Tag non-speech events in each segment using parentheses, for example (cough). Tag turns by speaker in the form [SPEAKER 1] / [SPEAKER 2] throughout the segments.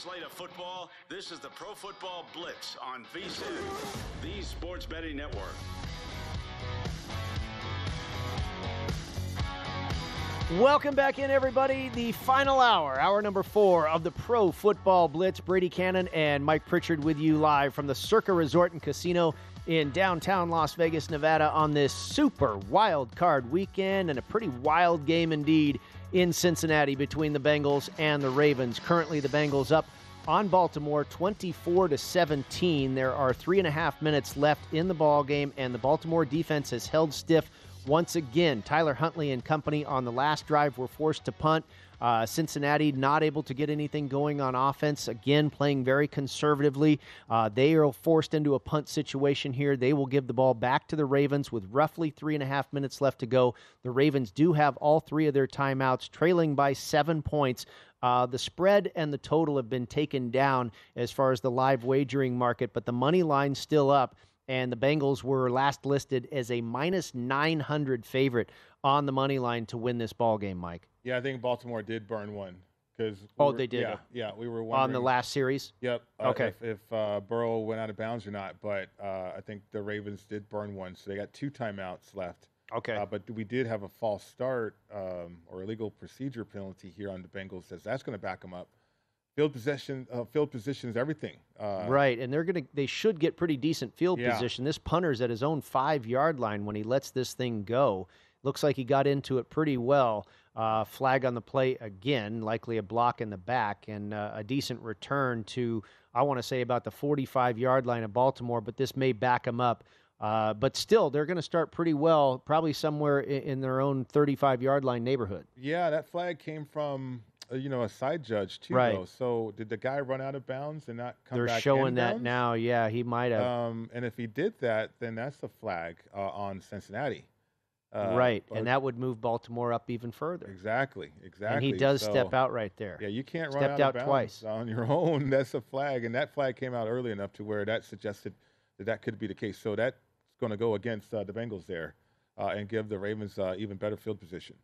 [SPEAKER 1] Slate of football, this is the Pro Football Blitz on VSIN, the sports betting network.
[SPEAKER 2] Welcome back in, everybody. The final hour, hour number four of the Pro Football Blitz. Brady Cannon and Mike Pritchard with you live from the Circa Resort and Casino in downtown Las Vegas, Nevada on this super wild card weekend and a pretty wild game indeed in Cincinnati between the Bengals and the Ravens. Currently, the Bengals up on Baltimore 24 to 17. There are three and a half minutes left in the ball game, and the Baltimore defense has held stiff once again. Tyler Huntley and company on the last drive were forced to punt. Uh, Cincinnati not able to get anything going on offense. Again, playing very conservatively. Uh, they are forced into a punt situation here. They will give the ball back to the Ravens with roughly three and a half minutes left to go. The Ravens do have all three of their timeouts, trailing by seven points. Uh, the spread and the total have been taken down as far as the live wagering market, but the money line's still up and the Bengals were last listed as a minus 900 favorite on the money line to win this ball game, Mike.
[SPEAKER 3] Yeah, I think Baltimore did burn one because
[SPEAKER 2] oh, they did.
[SPEAKER 3] Yeah, yeah, we were
[SPEAKER 2] on the last series.
[SPEAKER 3] Yep.
[SPEAKER 2] Uh, okay.
[SPEAKER 3] If, if uh, Burrow went out of bounds or not, but uh, I think the Ravens did burn one, so they got two timeouts left.
[SPEAKER 2] Okay.
[SPEAKER 3] Uh, but we did have a false start um, or illegal procedure penalty here on the Bengals. Says that's going to back them up field possession, uh, field position is everything. Uh,
[SPEAKER 2] right, and they're gonna they should get pretty decent field
[SPEAKER 3] yeah.
[SPEAKER 2] position. This punter's at his own five yard line when he lets this thing go. Looks like he got into it pretty well. Uh, flag on the play again, likely a block in the back, and uh, a decent return to I want to say about the 45 yard line of Baltimore, but this may back them up. Uh, but still, they're going to start pretty well, probably somewhere in, in their own 35 yard line neighborhood.
[SPEAKER 3] Yeah, that flag came from uh, you know, a side judge too.
[SPEAKER 2] Right.
[SPEAKER 3] Though. So did the guy run out of bounds and not come
[SPEAKER 2] They're
[SPEAKER 3] back?
[SPEAKER 2] showing
[SPEAKER 3] that
[SPEAKER 2] bounds? now. Yeah, he might have.
[SPEAKER 3] Um, and if he did that, then that's the flag uh, on Cincinnati.
[SPEAKER 2] Uh, right, and that would move Baltimore up even further.
[SPEAKER 3] Exactly, exactly.
[SPEAKER 2] And he does
[SPEAKER 3] so,
[SPEAKER 2] step out right there.
[SPEAKER 3] Yeah, you can't
[SPEAKER 2] Stepped
[SPEAKER 3] run out,
[SPEAKER 2] out twice
[SPEAKER 3] on your (laughs) own. That's a flag, and that flag came out early enough to where that suggested that that could be the case. So that's going to go against uh, the Bengals there, uh, and give the Ravens uh, even better field position.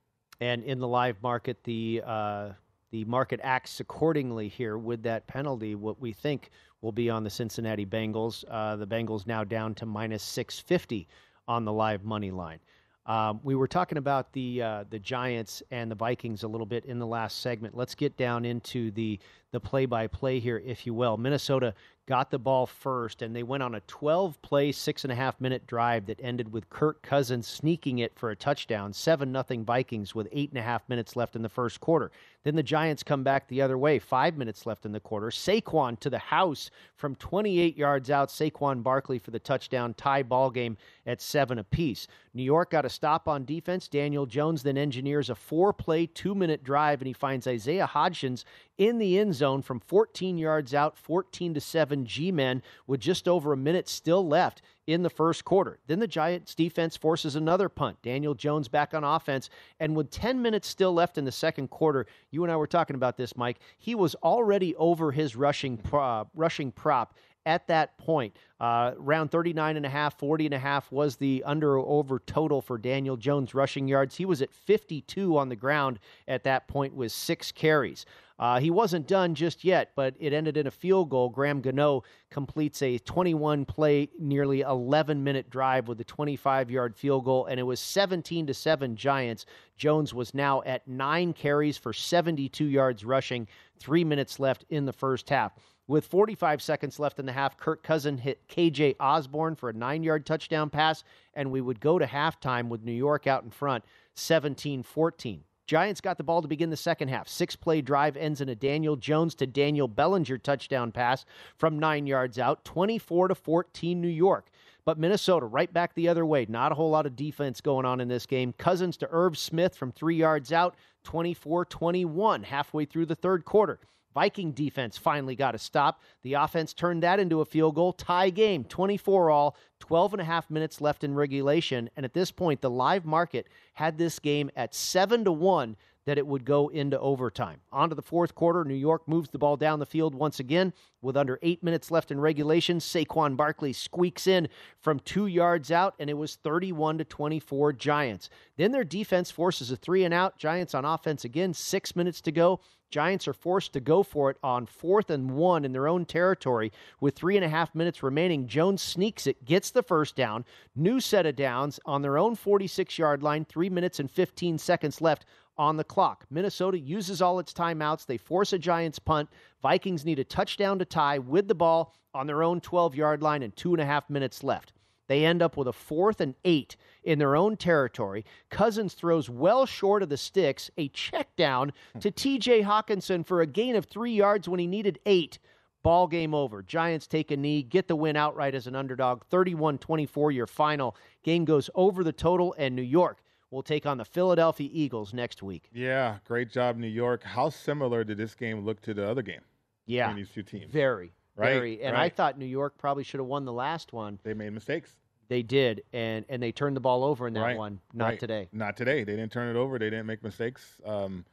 [SPEAKER 2] And in the live market, the uh, the market acts accordingly here with that penalty. What we think will be on the Cincinnati Bengals. Uh, the Bengals now down to minus 650 on the live money line. Um, we were talking about the uh, the Giants and the Vikings a little bit in the last segment. Let's get down into the the the play-by-play here, if you will. Minnesota got the ball first, and they went on a 12-play, six and a half minute drive that ended with Kirk Cousins sneaking it for a touchdown, seven nothing Vikings with eight and a half minutes left in the first quarter. Then the Giants come back the other way, five minutes left in the quarter. Saquon to the house from 28 yards out. Saquon Barkley for the touchdown, tie ball game at seven apiece. New York got a stop on defense. Daniel Jones then engineers a four-play, two-minute drive, and he finds Isaiah Hodgins in the end zone from 14 yards out, 14 to 7 G men with just over a minute still left in the first quarter. Then the Giants defense forces another punt. Daniel Jones back on offense. And with 10 minutes still left in the second quarter, you and I were talking about this, Mike. He was already over his rushing, uh, rushing prop at that point. Uh, round 39 and a half, 40 and a half was the under over total for Daniel Jones rushing yards. He was at 52 on the ground at that point with six carries. Uh, he wasn't done just yet, but it ended in a field goal. Graham Gano completes a 21 play, nearly 11 minute drive with a 25 yard field goal, and it was 17 to 7 Giants. Jones was now at nine carries for 72 yards rushing, three minutes left in the first half. With 45 seconds left in the half, Kirk Cousin hit KJ Osborn for a nine yard touchdown pass, and we would go to halftime with New York out in front 17 14. Giants got the ball to begin the second half. Six play drive ends in a Daniel Jones to Daniel Bellinger touchdown pass from nine yards out, 24 to 14 New York. But Minnesota right back the other way. Not a whole lot of defense going on in this game. Cousins to Irv Smith from three yards out, 24 21, halfway through the third quarter. Viking defense finally got a stop. The offense turned that into a field goal. Tie game, 24 all, 12 and a half minutes left in regulation. And at this point, the live market had this game at 7 to 1 that it would go into overtime. On to the fourth quarter, New York moves the ball down the field once again. With under eight minutes left in regulation, Saquon Barkley squeaks in from two yards out, and it was 31 to 24 Giants. Then their defense forces a three and out. Giants on offense again, six minutes to go. Giants are forced to go for it on fourth and one in their own territory with three and a half minutes remaining. Jones sneaks it, gets the first down. New set of downs on their own 46 yard line, three minutes and 15 seconds left on the clock. Minnesota uses all its timeouts. They force a Giants punt. Vikings need a touchdown to tie with the ball on their own 12 yard line and two and a half minutes left. They end up with a fourth and eight in their own territory. Cousins throws well short of the sticks, a check down to TJ Hockenson for a gain of three yards when he needed eight. Ball game over. Giants take a knee, get the win outright as an underdog. 31 24 your final. Game goes over the total, and New York will take on the Philadelphia Eagles next week.
[SPEAKER 3] Yeah, great job, New York. How similar did this game look to the other game?
[SPEAKER 2] Yeah.
[SPEAKER 3] These two teams.
[SPEAKER 2] Very.
[SPEAKER 3] Right,
[SPEAKER 2] Very. And I thought New York probably should have won the last one.
[SPEAKER 3] They made mistakes.
[SPEAKER 2] They did, and and they turned the ball over in that
[SPEAKER 3] Right,
[SPEAKER 2] one. Not
[SPEAKER 3] right.
[SPEAKER 2] today.
[SPEAKER 3] Not today. They didn't turn it over. They didn't make mistakes. Um,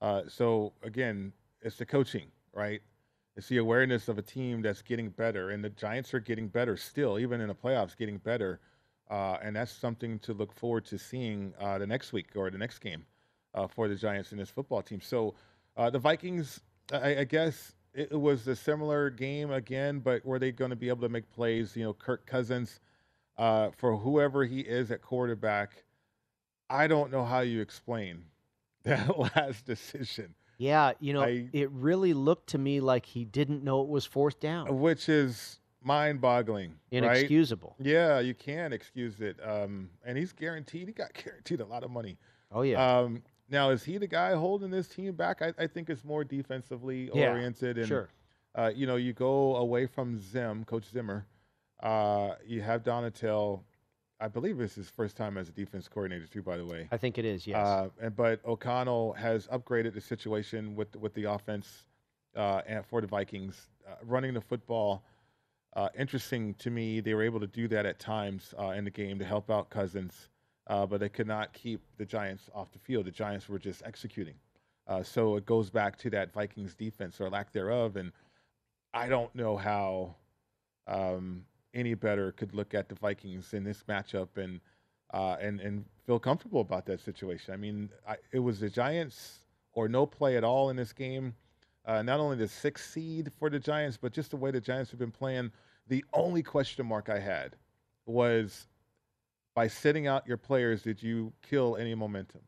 [SPEAKER 3] uh, so again, it's the coaching, right? It's the awareness of a team that's getting better, and the Giants are getting better still, even in the playoffs, getting better. Uh, and that's something to look forward to seeing uh, the next week or the next game uh, for the Giants and this football team. So uh, the Vikings, I, I guess it, was a similar game again, but were they going to be able to make plays? You know, Kirk Cousins, uh, for whoever he is at quarterback, I don't know how you explain (laughs) that last decision,
[SPEAKER 2] Yeah, you know,
[SPEAKER 3] I-
[SPEAKER 2] it really looked to me like he didn't know it was fourth down.
[SPEAKER 3] which is mind-boggling, right?
[SPEAKER 2] Inexcusable.
[SPEAKER 3] Yeah, you can't excuse it. Um, and he's guaranteed. He got (laughs) guaranteed a lot of money.
[SPEAKER 2] Oh yeah.
[SPEAKER 3] Um, now, is he the guy holding this team back? I, I think it's more defensively
[SPEAKER 2] Yeah,
[SPEAKER 3] oriented. And,
[SPEAKER 2] sure.
[SPEAKER 3] uh, you know, you go away from Zim, Coach Zimmer. Uh, you have Donatell. I believe it's his first time as a defense coordinator, too, by the way.
[SPEAKER 2] I think it is. Yes.
[SPEAKER 3] Uh, and, but O'Connell has upgraded the situation with with the offense uh, and for the Vikings uh, running the football. Uh, interesting to me, they were able to do that at times uh, in the game to help out Cousins, uh, but they could not keep the Giants off the field. The Giants were just executing. Uh, so it goes back to that Vikings defense or lack thereof, and I don't know how um, any better could look at the Vikings in this matchup and uh, and and feel comfortable about that situation. I mean, I, it was the Giants or no play at all in this game. Uh, not only the sixth seed for the Giants, but just the way the Giants have been playing. The only question mark I had was by sitting out your players, did you kill any momentum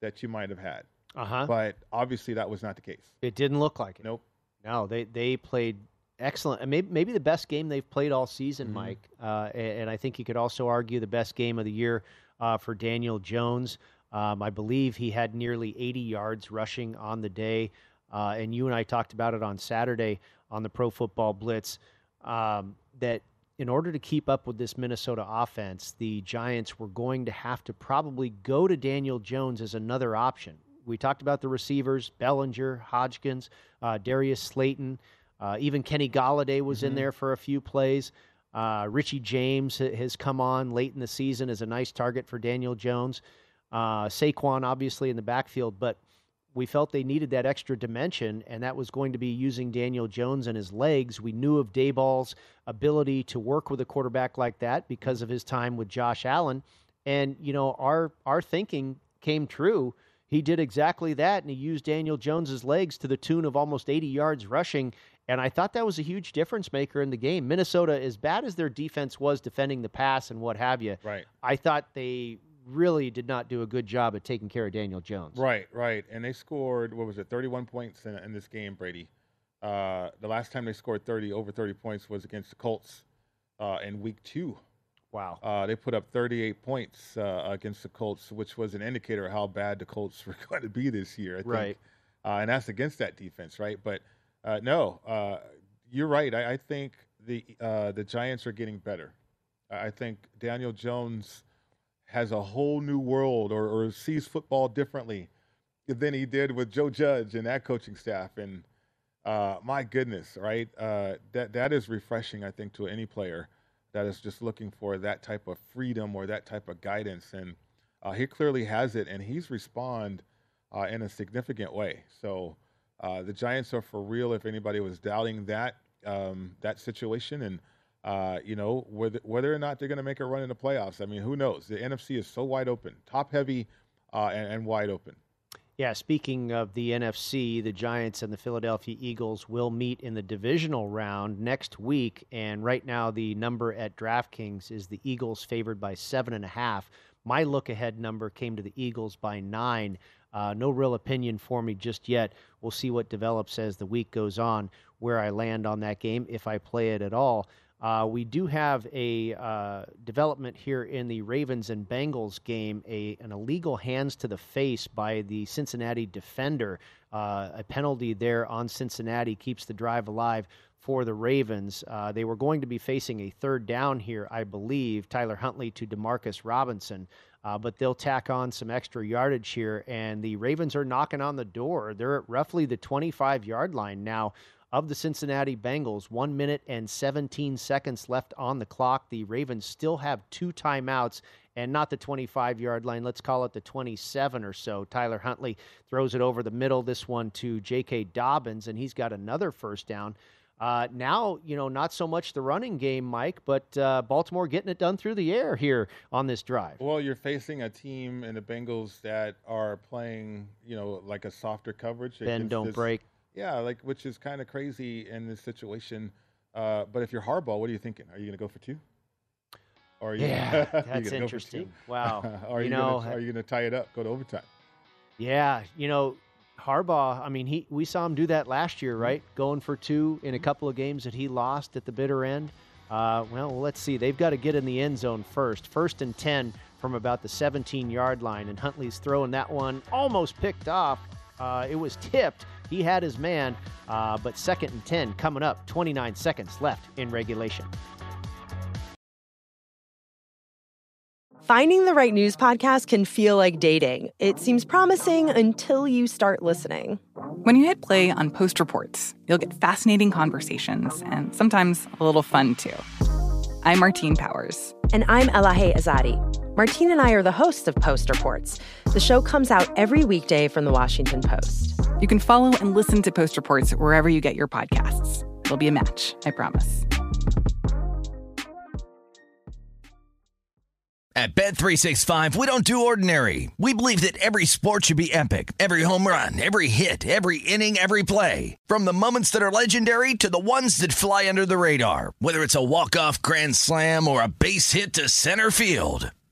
[SPEAKER 3] that you might have had?
[SPEAKER 2] Uh huh.
[SPEAKER 3] But obviously, that was not the case.
[SPEAKER 2] It didn't look like it.
[SPEAKER 3] Nope.
[SPEAKER 2] No, they they played excellent. and Maybe maybe the best game they've played all season,
[SPEAKER 3] Mhm.
[SPEAKER 2] Mike. Uh, and, and I think you could also argue the best game of the year uh, for Daniel Jones. Um, I believe he had nearly 80 yards rushing on the day. Uh, and you and I talked about it on Saturday on the Pro Football Blitz. Um, that in order to keep up with this Minnesota offense, the Giants were going to have to probably go to Daniel Jones as another option. We talked about the receivers Bellinger, Hodgins, uh, Darius Slayton, uh, even Kenny Golladay was in
[SPEAKER 3] Mhm.
[SPEAKER 2] there for a few plays. Uh, Richie James has come on late in the season as a nice target for Daniel Jones. Uh, Saquon, obviously, in the backfield, but we felt they needed that extra dimension, and that was going to be using Daniel Jones and his legs. We knew of Daboll's ability to work with a quarterback like that because of his time with Josh Allen, and you know our our thinking came true. He did exactly that, and he used Daniel Jones's legs to the tune of almost 80 yards rushing. And I thought that was a huge difference maker in the game. Minnesota, as bad as their defense was defending the pass and what have you,
[SPEAKER 3] Right.
[SPEAKER 2] I thought they really did not do a good job at taking care of Daniel Jones.
[SPEAKER 3] Right, right. And they scored, what was it, 31 points in, in this game, Brady. Uh, the last time they scored 30, over 30 points was against the Colts uh, in week two.
[SPEAKER 2] Wow.
[SPEAKER 3] Uh, they put up 38 points uh, against the Colts, which was an indicator of how bad the Colts (laughs) were going to be this year. I think.
[SPEAKER 2] Right.
[SPEAKER 3] Uh, and that's against that defense, right? But uh, no, uh, you're right. I, I think the uh, the Giants are getting better. I think Daniel Jones has a whole new world or, or sees football differently than he did with Joe Judge and that coaching staff. And uh, my goodness, right? Uh, that that is refreshing, I think, to any player that is just looking for that type of freedom or that type of guidance. And uh, he clearly has it, and he's respond uh, in a significant way. So uh, the Giants are for real. If anybody was doubting that um, that situation, and uh, you know whether whether or not they're going to make a run in the playoffs, I mean, who knows? The NFC is so wide open, top heavy, uh, and, and wide open.
[SPEAKER 2] Yeah, speaking of the NFC, the Giants and the Philadelphia Eagles will meet in the divisional round next week. And right now, the number at DraftKings is the Eagles favored by seven and a half. My look ahead number came to the Eagles by nine. Uh, no real opinion for me just yet. We'll see what develops as the week goes on, where I land on that game, if I play it at all. Uh, we do have a uh, development here in the Ravens and Bengals game, a an illegal hands to the face by the Cincinnati defender. Uh, a penalty there on Cincinnati keeps the drive alive for the Ravens. Uh, they were going to be facing a third down here, I believe. Tyler Huntley to Demarcus Robinson. Uh, but they'll tack on some extra yardage here, and the Ravens are knocking on the door. They're at roughly the 25 yard line now of the Cincinnati Bengals. One minute and 17 seconds left on the clock. The Ravens still have two timeouts and not the 25 yard line. Let's call it the 27 or so. Tyler Huntley throws it over the middle, this one to J.K. Dobbins, and he's got another first down. Uh, now, you know, not so much the running game, Mike, but uh, Baltimore getting it done through the air here on this drive.
[SPEAKER 3] Well, you're facing a team in the Bengals that are playing, you know, like a softer coverage. Against
[SPEAKER 2] don't
[SPEAKER 3] this-
[SPEAKER 2] break.
[SPEAKER 3] Yeah, like which is kind of crazy in this situation. Uh, but if you're Harbaugh, what are you thinking? Are you going to go for two? Or are you
[SPEAKER 2] Yeah, (laughs)
[SPEAKER 3] you
[SPEAKER 2] that's
[SPEAKER 3] gonna go for
[SPEAKER 2] interesting.
[SPEAKER 3] two?
[SPEAKER 2] Wow. (laughs)
[SPEAKER 3] are
[SPEAKER 2] You
[SPEAKER 3] you,
[SPEAKER 2] know,
[SPEAKER 3] gonna, are you going to tie it up, go to overtime?
[SPEAKER 2] Yeah, you know, Harbaugh, I mean, he we saw him do that last year, right? Going for two in a couple of games that he lost at the bitter end. Uh, well, let's see. They've got to get in the end zone first. First and 10 from about the 17 yard line, and Huntley's throwing that one almost picked off. Uh, it was tipped. He had his man, uh, but second and 10 coming up, 29 seconds left in regulation.
[SPEAKER 4] Finding the right news podcast can feel like dating. It seems promising until you start listening.
[SPEAKER 5] When you hit play on Post Reports, you'll get fascinating conversations and sometimes a little fun too. I'm Martine Powers.
[SPEAKER 4] And I'm Elahe Izadi. Martine and I are the hosts of Post Reports. The show comes out every weekday from the Washington Post.
[SPEAKER 5] You can follow and listen to Post Reports wherever you get your podcasts. It'll be a match, I promise.
[SPEAKER 6] At Bet365, we don't do ordinary. We believe that every sport should be epic. Every home run, every hit, every inning, every play. From the moments that are legendary to the ones that fly under the radar. Whether it's a walk-off grand slam or a base hit to center field.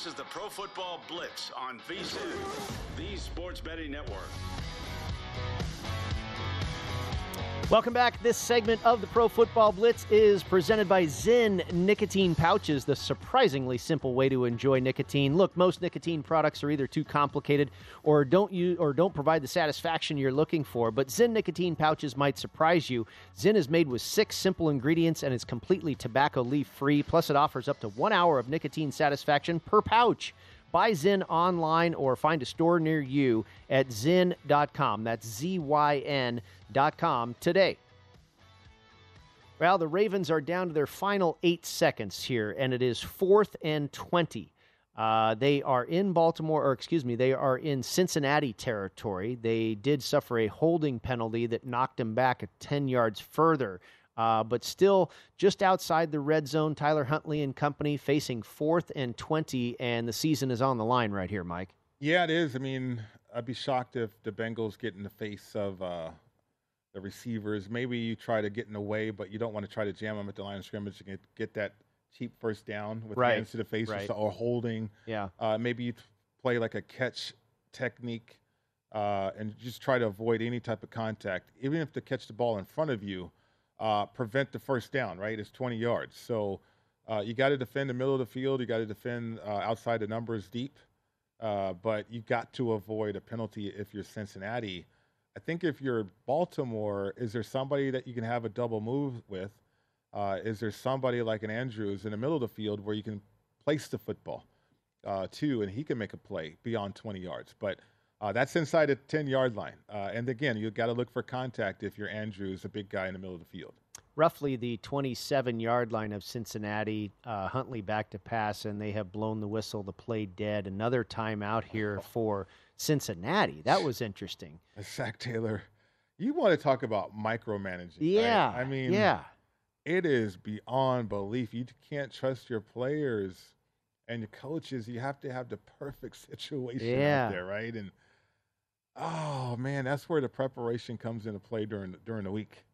[SPEAKER 1] This is the Pro Football Blitz on VSIN, the Sports Betting Network.
[SPEAKER 2] Welcome back. This segment of the Pro Football Blitz is presented by Zyn Nicotine Pouches, the surprisingly simple way to enjoy nicotine. Look, most nicotine products are either too complicated or don't use, or don't provide the satisfaction you're looking for, but Zyn Nicotine Pouches might surprise you. Zyn is made with six simple ingredients and is completely tobacco leaf free. Plus, it offers up to one hour of nicotine satisfaction per pouch. Buy Zyn online or find a store near you at zyn.com. That's Z Y N.com today. Well, the Ravens are down to their final eight seconds here, and it is fourth and 20. Uh, they are in Baltimore, or excuse me, they are in Cincinnati territory. They did suffer a holding penalty that knocked them back 10 yards further. Uh, but still just outside the red zone. Tyler Huntley and company facing fourth and 20, and the season is on the line right here, Mike.
[SPEAKER 3] Yeah, it is. I mean, I'd be shocked if the Bengals get in the face of uh, the receivers. Maybe you try to get in the way, but you don't want to try to jam them at the line of scrimmage and get, get that cheap first down with
[SPEAKER 2] Right.
[SPEAKER 3] hands to the face or
[SPEAKER 2] Right.
[SPEAKER 3] or holding.
[SPEAKER 2] Yeah.
[SPEAKER 3] Uh, maybe you play like a catch technique uh, and just try to avoid any type of contact. Even if to catch the ball in front of you, uh, prevent the first down, right? It's 20 yards. So uh, you got to defend the middle of the field. You got to defend uh, outside the numbers deep. Uh, but you got to avoid a penalty if you're Cincinnati. I think if you're Baltimore, is there somebody that you can have a double move with? Uh, is there somebody like an Andrews in the middle of the field where you can place the football uh, too, and he can make a play beyond 20 yards? But uh, that's inside the 10 yard line. Uh, and again, you've got to look for contact if you're Andrews, a big guy in the middle of the field.
[SPEAKER 2] Roughly the 27 yard line of Cincinnati. Uh, Huntley back to pass, and they have blown the whistle. The play dead. Another timeout here for Cincinnati. That was interesting.
[SPEAKER 3] Zac Taylor, you want to talk about micromanaging? right?
[SPEAKER 2] Yeah.
[SPEAKER 3] I mean,
[SPEAKER 2] yeah.
[SPEAKER 3] it is beyond belief. You can't trust your players and your coaches. You have to have the perfect (laughs) situation
[SPEAKER 2] Yeah.
[SPEAKER 3] out there, right? And oh man, that's where the preparation comes into play during during the week.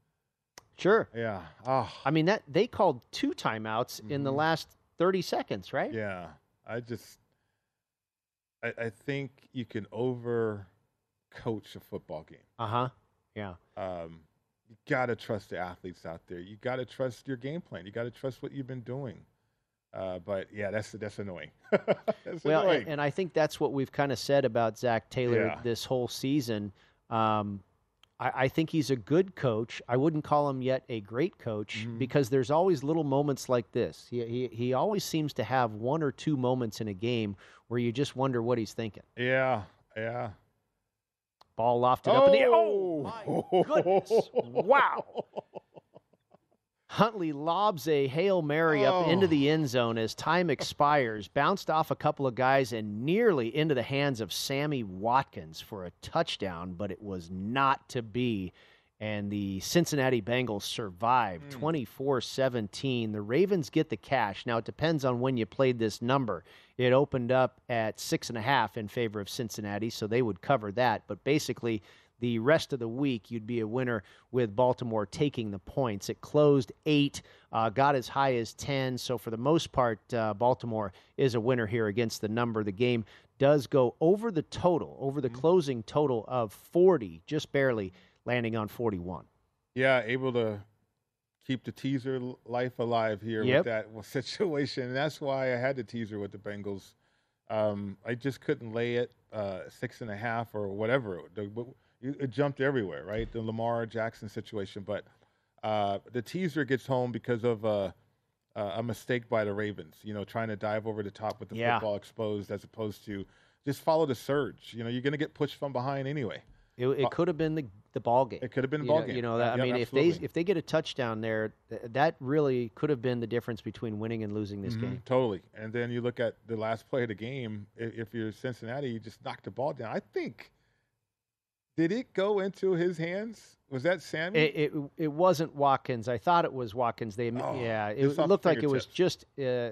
[SPEAKER 2] Sure.
[SPEAKER 3] Yeah. Oh,
[SPEAKER 2] I mean that they called two timeouts in the
[SPEAKER 3] Mhm.
[SPEAKER 2] last 30 seconds, right?
[SPEAKER 3] yeah. I just, I, I think you can over coach a football game.
[SPEAKER 2] Uh huh. Yeah.
[SPEAKER 3] um, you got to trust the athletes out there. You got to trust your game plan. You got to trust what you've been doing. Uh, but yeah, that's that's annoying. (laughs) that's
[SPEAKER 2] Well,
[SPEAKER 3] annoying.
[SPEAKER 2] and, and I think that's what we've kind of said about Zac Taylor
[SPEAKER 3] Yeah.
[SPEAKER 2] this whole season. Um, I, I think he's a good coach. I wouldn't call him yet a great coach
[SPEAKER 3] Mhm.
[SPEAKER 2] because there's always little moments like this. He, he he always seems to have one or two moments in a game where you just wonder what he's thinking.
[SPEAKER 3] yeah, yeah.
[SPEAKER 2] Ball lofted up in the air. Oh my goodness! Wow. (laughs) Huntley lobs a Hail Mary up oh. into
[SPEAKER 3] Oh.
[SPEAKER 2] the end zone as time expires, bounced off a couple of guys and nearly into the hands of Sammy Watkins for a touchdown, but it was not to be. And the Cincinnati Bengals survive hmm. 24 17. The Ravens get the cash. Now, it depends on when you played this number. It opened up at six and a half in favor of Cincinnati, so they would cover that. But basically, the rest of the week, you'd be a winner with Baltimore taking the points. It closed eight, uh, got as high as 10. So, for the most part, uh, Baltimore is a winner here against the number. The game does go over the total, over the mm-hmm. closing total of 40, just barely landing on 41.
[SPEAKER 3] Yeah, able to keep the teaser life alive here yep. with that (laughs) situation. And that's why I had the teaser with the Bengals. Um, I just couldn't lay it uh, six and a half or whatever. It jumped everywhere, right? The Lamar Jackson situation. But uh, the teaser gets home because of uh, a mistake by the Ravens, you know, trying to dive over the top with the yeah. football exposed as opposed to just follow the surge. You know, you're going to get pushed from behind anyway.
[SPEAKER 2] It, it could have been the the ball game.
[SPEAKER 3] It could have been
[SPEAKER 2] the
[SPEAKER 3] ball
[SPEAKER 2] know,
[SPEAKER 3] game.
[SPEAKER 2] You know, that, I mean, absolutely. if they if they get a touchdown there, that really could have been the difference between winning and losing this mm-hmm, game.
[SPEAKER 3] Totally. And then you look at the last play of the game. If you're Cincinnati, you just knocked the ball down. I think. Did it go into his hands? Was that Sammy?
[SPEAKER 2] It, it, it wasn't Watkins. I thought it was Watkins. They oh, yeah, it, it looked like it was just uh,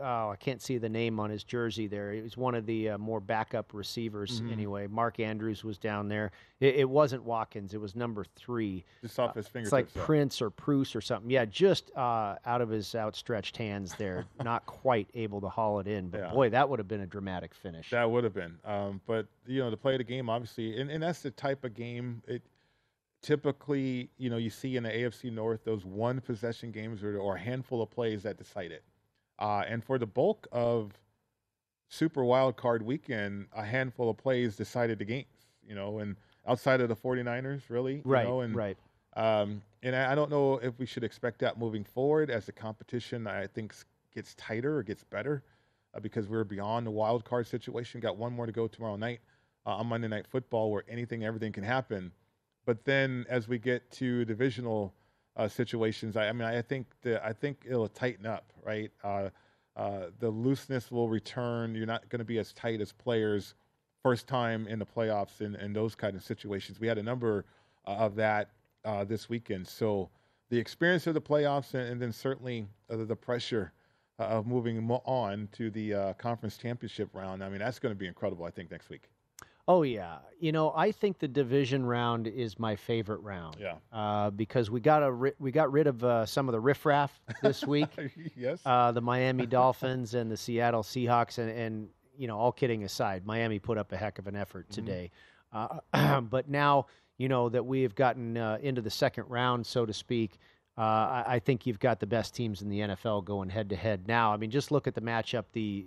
[SPEAKER 2] oh, I can't see the name on his jersey there. It was one of the uh, more backup receivers mm-hmm. anyway. Mark Andrews was down there. It, it, wasn't Watkins. It was number three.
[SPEAKER 3] Just off his
[SPEAKER 2] uh,
[SPEAKER 3] fingertips.
[SPEAKER 2] It's like Prince or Bruce or something. Yeah, just uh, out of his outstretched hands there. (laughs) not quite able to haul it in. But yeah. boy, that would have been a dramatic finish.
[SPEAKER 3] That would have been. Um, but you know, to play the game, obviously, and, and that's the type of game it typically, you know, you see in the AFC North those one possession games or, or a handful of plays that decide it. Uh, and for the bulk of Super Wild Card weekend, a handful of plays decided the games, you know, and outside of the 49ers, really.
[SPEAKER 2] Right,
[SPEAKER 3] know, and,
[SPEAKER 2] right.
[SPEAKER 3] Um, and I don't know if we should expect that moving forward as the competition, I think, gets tighter or gets better uh, because we're beyond the wild card situation. Got one more to go tomorrow night uh, on Monday Night Football where anything, everything can happen. But then as we get to divisional – uh, situations. I, I, mean, I think the, I think it'll tighten up, right? Uh, uh, the looseness will return. You're not going to be as tight as players first time in the playoffs and, those kind of situations. We had a number uh, of that uh, this weekend. So the experience of the playoffs and, and then certainly uh, the pressure of moving on to the conference championship round. I mean, that's going to be incredible. I think next week.
[SPEAKER 2] Oh yeah, you know I think the division round is my favorite round.
[SPEAKER 3] Yeah,
[SPEAKER 2] uh, because we got a ri- we got rid of uh, some of the riffraff this week. (laughs)
[SPEAKER 3] yes,
[SPEAKER 2] uh, the Miami Dolphins and the Seattle Seahawks, and, and you know all kidding aside, Miami put up a heck of an effort mm-hmm. today. Mm-hmm. (clears throat) but now you know that we have gotten uh, into the second round, so to speak. Uh, I, I, think you've got the best teams in the NFL going head to head now. I mean, just look at the matchup. The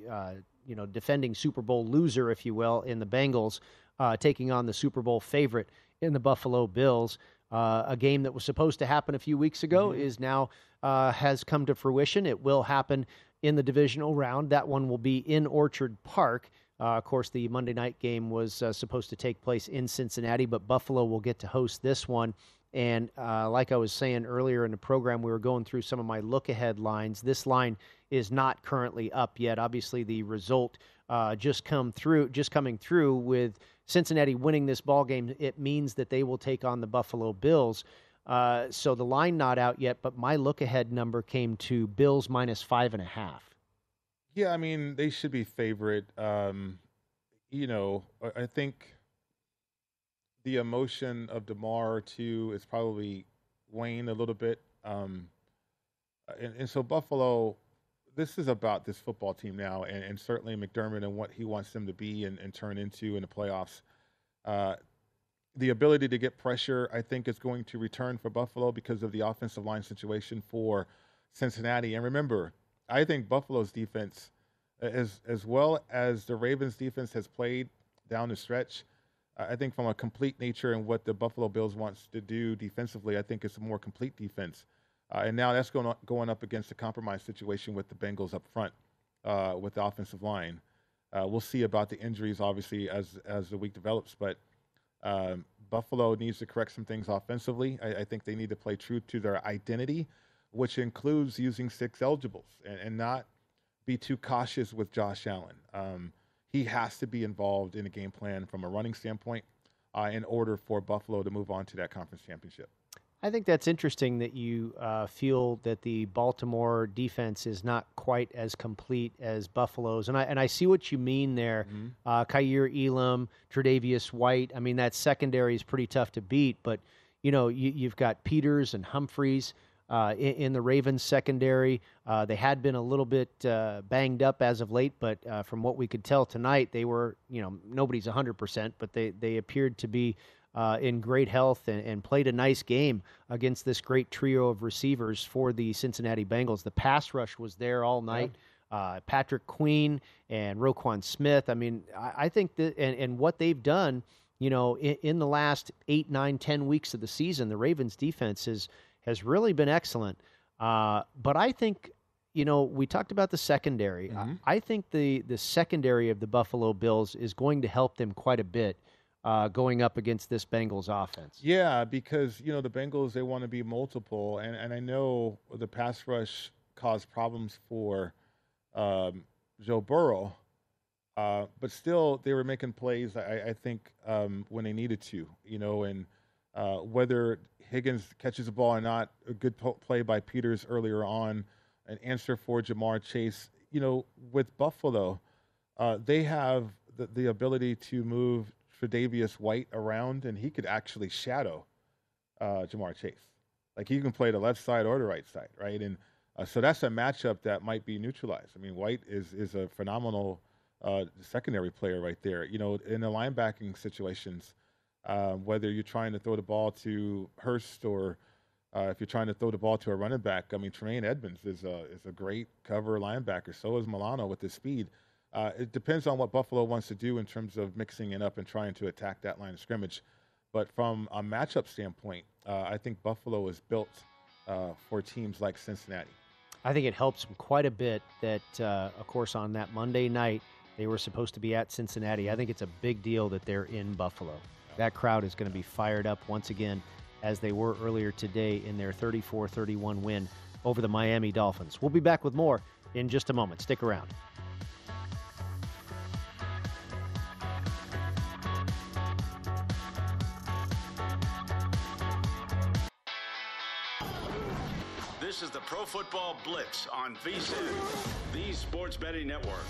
[SPEAKER 2] you know defending Super Bowl loser, if you will, in the Bengals, uh, taking on the Super Bowl favorite in the Buffalo Bills. Uh, a game that was supposed to happen a few weeks ago mm-hmm. is now uh, has come to fruition. It will happen in the divisional round. That one will be in Orchard Park. Uh, of course, the Monday night game was uh, supposed to take place in Cincinnati, but Buffalo will get to host this one. And uh, like I was saying earlier in the program, we were going through some of my look ahead lines. This line is not currently up yet. Obviously, the result uh, just come through, just coming through with Cincinnati winning this ball game. It means that they will take on the Buffalo Bills. Uh, so the line not out yet, but my look ahead number came to Bills minus five and a half.
[SPEAKER 3] Yeah, I mean they should be favorite. Um, you know, I think the emotion of Damar too is probably waned a little bit. Um, and, and so Buffalo, this is about this football team now, and, and certainly McDermott and what he wants them to be and, and turn into in the playoffs. Uh, the ability to get pressure, I think, is going to return for Buffalo because of the offensive line situation for Cincinnati. And remember, I think Buffalo's defense, as as well as the Ravens' defense has played down the stretch, I think from a complete nature and what the Buffalo Bills wants to do defensively, I think it's a more complete defense. Uh, and now that's going going up against a compromise situation with the Bengals up front uh, with the offensive line. Uh, we'll see about the injuries, obviously, as as the week develops. But um, Buffalo needs to correct some things offensively. I, I, think they need to play true to their identity, which includes using six eligibles and, and not be too cautious with Josh Allen. Um, he has to be involved in a game plan from a running standpoint uh, in order for Buffalo to move on to that conference championship.
[SPEAKER 2] I think that's interesting that you uh, feel that the Baltimore defense is not quite as complete as Buffalo's, and I and I see what you mean there.
[SPEAKER 3] Mm-hmm.
[SPEAKER 2] Uh, Elam, Tre'Davious White. I mean, that secondary is pretty tough to beat, but you know you, you've got Peters and Humphreys. Uh, in, in, the Ravens secondary. Uh, they had been a little bit uh, banged up as of late, but uh, from what we could tell tonight, they were, you know, nobody's 100%, but they, they appeared to be uh, in great health and, and, played a nice game against this great trio of receivers for the Cincinnati Bengals. The pass rush was there all night. Uh, Patrick Queen and Roquan Smith. I mean, I, I think that, and, and, what they've done, you know, in, in the last eight, nine, ten weeks of the season, the Ravens defense has has really been excellent. Uh, but I think, you know, we talked about the secondary. Mm-hmm. I, I, think the the secondary of the Buffalo Bills is going to help them quite a bit. Uh, going up against this Bengals offense.
[SPEAKER 3] Yeah, because you know the Bengals they want to be multiple, and, and I know the pass rush caused problems for um, Joe Burrow, uh, but still they were making plays. I, I think um, when they needed to, you know, and uh, whether Higgins catches the ball or not, a good play by Peters earlier on, an answer for Ja'Marr Chase. You know, with Buffalo, uh, they have the, the ability to move Tre'Davious White around, and he could actually shadow uh, Ja'Marr Chase. Like he can play the left side or the right side, right? And uh, so that's a matchup that might be neutralized. I mean, White is is a phenomenal uh, secondary player right there. You know, in the linebacking situations, um, whether you're trying to throw the ball to Hurst or uh, if you're trying to throw the ball to a running back. I mean, Tremaine Edmunds is a is a great cover linebacker. So is Milano with his speed. Uh, it depends on what Buffalo wants to do in terms of mixing it up and trying to attack that line of scrimmage. But from a matchup standpoint, uh, I think Buffalo is built uh, for teams like Cincinnati.
[SPEAKER 2] I think it helps them quite a bit that, uh, of course, on that Monday night, they were supposed to be at Cincinnati. I think it's a big deal that they're in Buffalo that crowd is going to be fired up once again as they were earlier today in their 34 31 win over the Miami Dolphins. We'll be back with more in just a moment. Stick around.
[SPEAKER 1] This is the Pro Football Blitz on VSIN, the Sports Betting Network.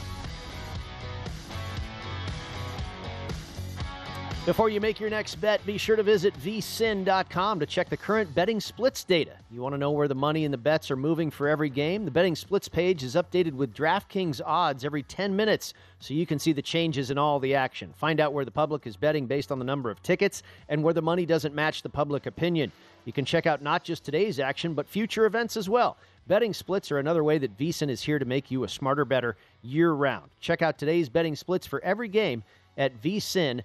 [SPEAKER 2] Before you make your next bet, be sure to visit vsin.com to check the current betting splits data. You want to know where the money and the bets are moving for every game? The betting splits page is updated with DraftKings odds every 10 minutes so you can see the changes in all the action. Find out where the public is betting based on the number of tickets and where the money doesn't match the public opinion. You can check out not just today's action, but future events as well. Betting splits are another way that VSIN is here to make you a smarter, better year round. Check out today's betting splits for every game at vsin.com.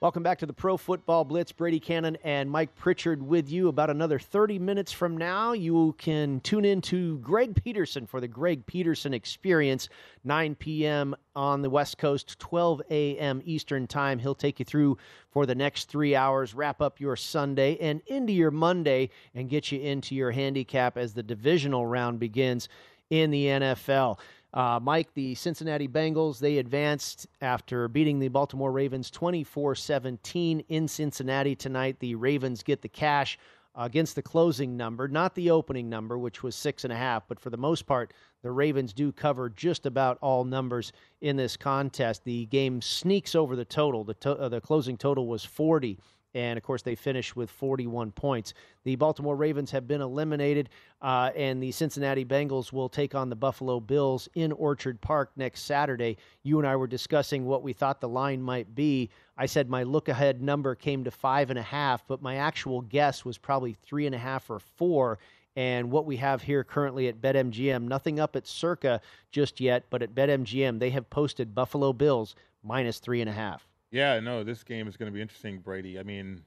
[SPEAKER 2] Welcome back to the Pro Football Blitz. Brady Cannon and Mike Pritchard with you. About another 30 minutes from now, you can tune in to Greg Peterson for the Greg Peterson Experience, 9 p.m. on the West Coast, 12 a.m. Eastern Time. He'll take you through for the next three hours, wrap up your Sunday and into your Monday, and get you into your handicap as the divisional round begins in the NFL. Uh, Mike, the Cincinnati Bengals, they advanced after beating the Baltimore Ravens 24 17 in Cincinnati tonight. The Ravens get the cash against the closing number, not the opening number, which was six and a half, but for the most part, the Ravens do cover just about all numbers in this contest. The game sneaks over the total. The, to- uh, the closing total was 40 and of course they finished with 41 points. The Baltimore Ravens have been eliminated, uh, and the Cincinnati Bengals will take on the Buffalo Bills in Orchard Park next Saturday. You and I were discussing what we thought the line might be. I said my look ahead number came to five and a half, but my actual guess was probably three and a half or four. And what we have here currently at BetMGM, nothing up at Circa just yet, but at BetMGM, they have posted Buffalo Bills minus three and a half.
[SPEAKER 3] Yeah, no, this game is going to be interesting, Brady. I mean,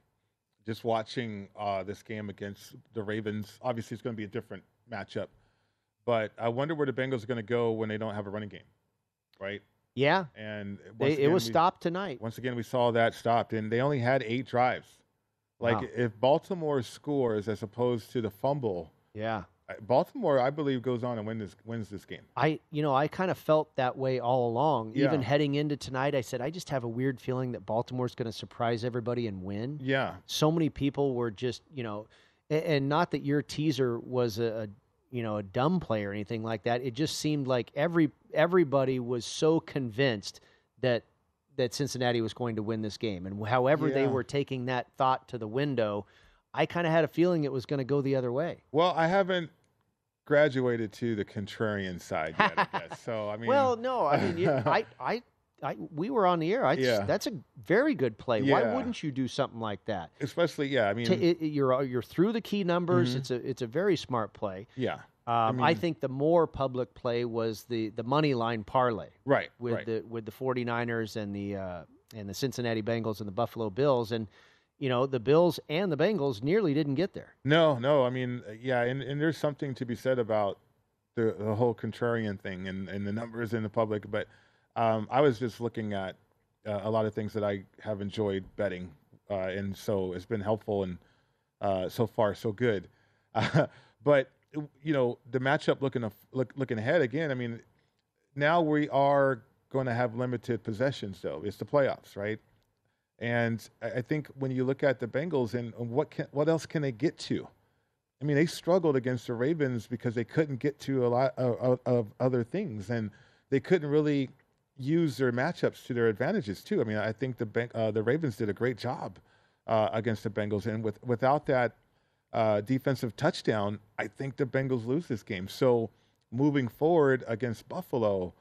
[SPEAKER 3] just watching uh, this game against the Ravens, obviously it's going to be a different matchup. But I wonder where the Bengals are going to go when they don't have a running game, right?
[SPEAKER 2] Yeah.
[SPEAKER 3] And
[SPEAKER 2] they, again, it was we, stopped tonight.
[SPEAKER 3] Once again, we saw that stopped, and they only had eight drives. Like, wow. if Baltimore scores as opposed to the fumble,
[SPEAKER 2] yeah,
[SPEAKER 3] Baltimore, I believe, goes on and win this, wins this game.
[SPEAKER 2] I, you know, I kind of felt that way all along.
[SPEAKER 3] Yeah.
[SPEAKER 2] Even heading into tonight, I said I just have a weird feeling that Baltimore's going to surprise everybody and win.
[SPEAKER 3] Yeah.
[SPEAKER 2] So many people were just, you know, and, and not that your teaser was a, a, you know, a dumb play or anything like that. It just seemed like every everybody was so convinced that that Cincinnati was going to win this game, and however they were taking that thought to the window, I kind of had a feeling it was going to go the other way.
[SPEAKER 3] Well, I haven't graduated to the contrarian side yet, I guess. So, I (laughs) mean.
[SPEAKER 2] well, no, I mean, you, I, (laughs) I, I, we were on the air. I,
[SPEAKER 3] Yeah.
[SPEAKER 2] That's a very good play. Why wouldn't you do something like that?
[SPEAKER 3] Especially, yeah, I mean.
[SPEAKER 2] Ta- it- you're you're through the key numbers.
[SPEAKER 3] Mhm.
[SPEAKER 2] It's a it's a very smart play.
[SPEAKER 3] yeah.
[SPEAKER 2] Um, I,
[SPEAKER 3] mean-
[SPEAKER 2] think the more public play was the the money line parlay
[SPEAKER 3] Right.
[SPEAKER 2] with
[SPEAKER 3] right.
[SPEAKER 2] the with the 49ers and the uh, and the Cincinnati Bengals and the Buffalo Bills and you know the Bills and the Bengals nearly didn't get there.
[SPEAKER 3] No, no. I mean, yeah, and, and there's something to be said about the, the whole contrarian thing and, and the numbers in the public. But um, I was just looking at uh, a lot of things that I have enjoyed betting, uh, and so it's been helpful and uh, so far so good. (laughs) But you know, the matchup looking af- look, looking ahead again. I mean, now we are going to have limited possessions, though. It's the playoffs, right? And I think when you look at the Bengals and what can what else can they get to? I mean, they struggled against the Ravens because they couldn't get to a lot of, of, of other things, and they couldn't really use their matchups to their advantages too. I mean, I think the uh, the Ravens did a great job uh, against the Bengals, and with without that uh, defensive touchdown, I think the Bengals lose this game. So moving forward against Buffalo,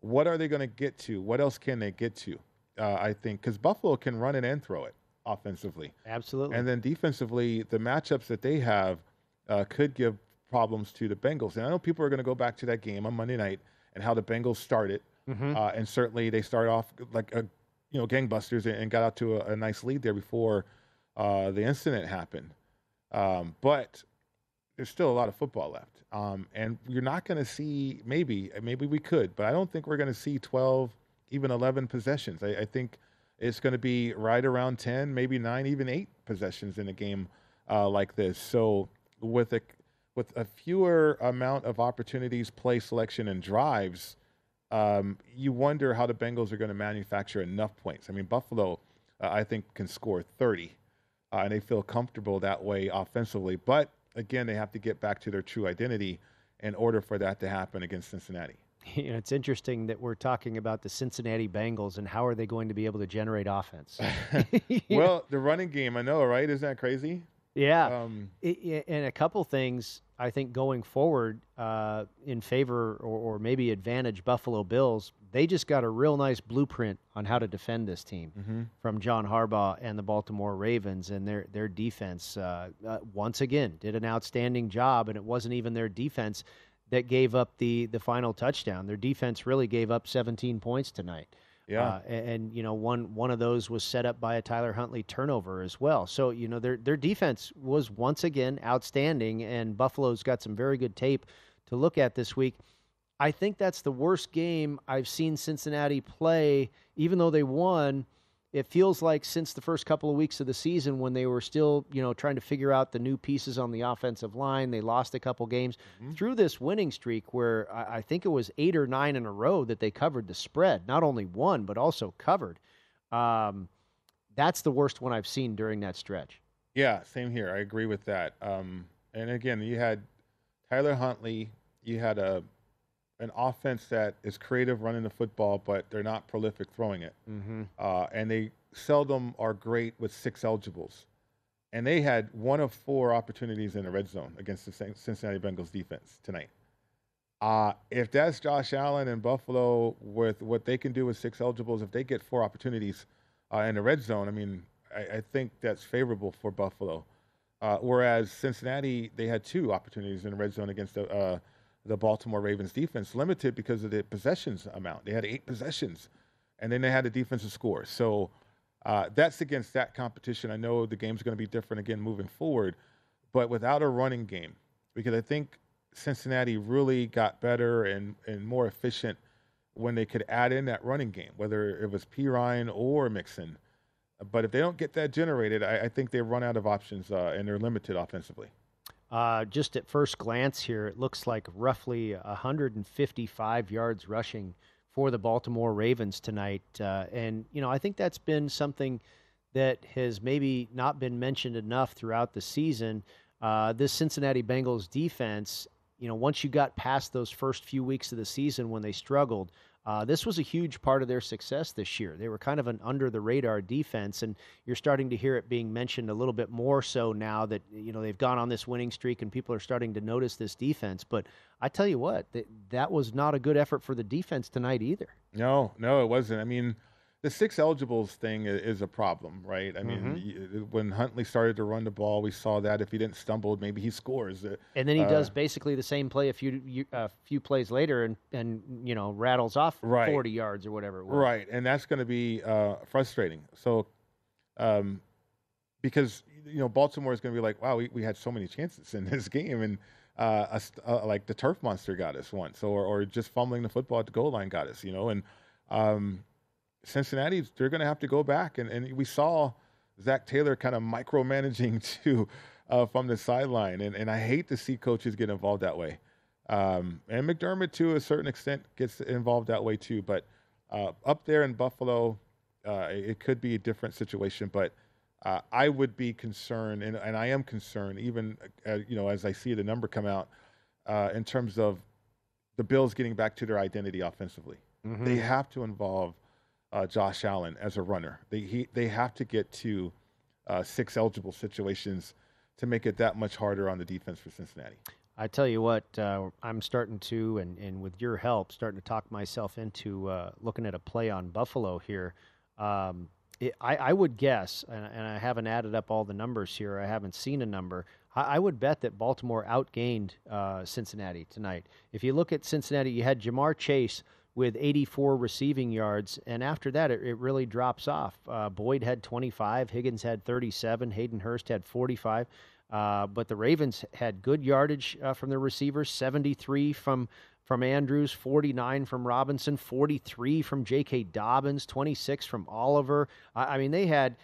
[SPEAKER 3] what are they going to get to? What else can they get to? Uh, I think because Buffalo can run it and throw it offensively.
[SPEAKER 2] Absolutely.
[SPEAKER 3] And then defensively, the matchups that they have uh, could give problems to the Bengals. And I know people are going to go back to that game on Monday night and how the Bengals started.
[SPEAKER 2] Mhm.
[SPEAKER 3] Uh, and certainly they started off like a, you know gangbusters and, and got out to a, a nice lead there before uh, the incident happened. Um, but there's still a lot of football left. Um, and you're not going to see maybe maybe we could, but I don't think we're going to see 12, even 11 possessions. I, I think it's going to be right around 10, maybe nine, even eight possessions in a game uh, like this. So with a with a fewer amount of opportunities, play selection, and drives, um, you wonder how the Bengals are going to manufacture enough points. I mean, Buffalo, uh, I think, can score 30, uh, and they feel comfortable that way offensively. But again, they have to get back to their true identity in order for that to happen against Cincinnati. (laughs)
[SPEAKER 2] You know, it's interesting that we're talking about the Cincinnati Bengals and how are they going to be able to generate offense? (laughs) (laughs)
[SPEAKER 3] Well, the running game, I know, right? Isn't that crazy?
[SPEAKER 2] Yeah,
[SPEAKER 3] Um,
[SPEAKER 2] I- I- and a couple things I think going forward uh, in favor or, or maybe advantage Buffalo Bills. They just got a real nice blueprint on how to defend this team
[SPEAKER 3] Mhm.
[SPEAKER 2] from John Harbaugh and the Baltimore Ravens, and their their defense uh, uh, once again did an outstanding job. And it wasn't even their defense that gave up the the final touchdown. Their defense really gave up 17 points tonight.
[SPEAKER 3] Yeah.
[SPEAKER 2] Uh, and, and, you know one one of those was set up by a Tyler Huntley turnover as well. So you know their their defense was once again outstanding, and Buffalo's got some very good tape to look at this week. I think that's the worst game I've seen Cincinnati play, even though they won. It feels like since the first couple of weeks of the season when they were still, you know, trying to figure out the new pieces on the offensive line, they lost a couple games through this winning streak where I, I think it was eight or nine in a row that they covered the spread, not only won but also covered. Um, that's the worst one I've seen during that stretch.
[SPEAKER 3] Yeah, same here. I agree with that. Um, and again, you had Tyler Huntley. You had a an offense that is creative running the football, but they're not prolific throwing it.
[SPEAKER 2] Mm-hmm.
[SPEAKER 3] Uh, and they seldom are great with six eligibles. And they had one of four opportunities in the red zone against the Cincinnati Bengals defense tonight. Uh, if that's Josh Allen and Buffalo with what they can do with six eligibles, if they get four opportunities uh, in the red zone, I mean, I, I think that's favorable for Buffalo. Uh, whereas Cincinnati, they had two opportunities in the red zone against the uh, the Baltimore Ravens defense, limited because of the possessions amount. They had eight possessions, and then they had a defensive score. So uh, that's against that competition. I know the game's going to be different again moving forward, but without a running game, because I think Cincinnati really got better and, and more efficient when they could add in that running game, whether it was Perine or Mixon. But if they don't get that generated, I, I think they run out of options uh, and they're limited offensively.
[SPEAKER 2] Uh, just at first glance here, it looks like roughly 155 yards rushing for the Baltimore Ravens tonight. Uh, and, you know, I think that's been something that has maybe not been mentioned enough throughout the season. Uh, this Cincinnati Bengals defense, you know, once you got past those first few weeks of the season when they struggled, uh, this was a huge part of their success this year. They were kind of an under the radar defense, and you're starting to hear it being mentioned a little bit more so now that you know they've gone on this winning streak and people are starting to notice this defense. But I tell you what, that, that was not a good effort for the defense tonight either.
[SPEAKER 3] No, no, it wasn't. I mean, the six eligibles thing is a problem, right? I mean, mm-hmm. when Huntley started to run the ball, we saw that if he didn't stumble, maybe he scores.
[SPEAKER 2] And then he uh, does basically the same play a few a few plays later, and and you know rattles off right. forty yards or whatever.
[SPEAKER 3] Right, and that's going to be uh, frustrating. So, um, because you know Baltimore is going to be like, wow, we, we had so many chances in this game, and uh, uh, like the turf monster got us once, or or just fumbling the football at the goal line got us, you know, and. Um, Cincinnati, they're going to have to go back. And, and we saw Zac Taylor kind of micromanaging (laughs) too uh, from the sideline. And, and I hate to see coaches get involved that way. Um, and McDermott, to a certain extent, gets involved that way too. But uh, up there in Buffalo, uh, it could be a different situation. But uh, I would be concerned, and, and I am concerned, even uh, you know as I see the number come out, uh, in terms of the Bills getting back to their identity offensively. Mm-hmm. They have to involve uh, Josh Allen as a runner. They he, they have to get to uh, six eligible situations to make it that much harder on the defense for Cincinnati.
[SPEAKER 2] I tell you what, uh, I'm starting to, and, and with your help, starting to talk myself into uh, looking at a play on Buffalo here. Um, it, I, I, would guess, and, and, I haven't added up all the numbers here. I haven't seen a number. I, I would bet that Baltimore outgained uh, Cincinnati tonight. If you look at Cincinnati, you had Ja'Marr Chase with 84 receiving yards. And after that, it, it really drops off. Uh, Boyd had 25, Higgins had 37, Hayden Hurst had 45. Uh, but the Ravens had good yardage uh, from their receivers 73 from from Andrews, 49 from Robinson, 43 from J.K. Dobbins, 26 from Oliver. I, I mean, they had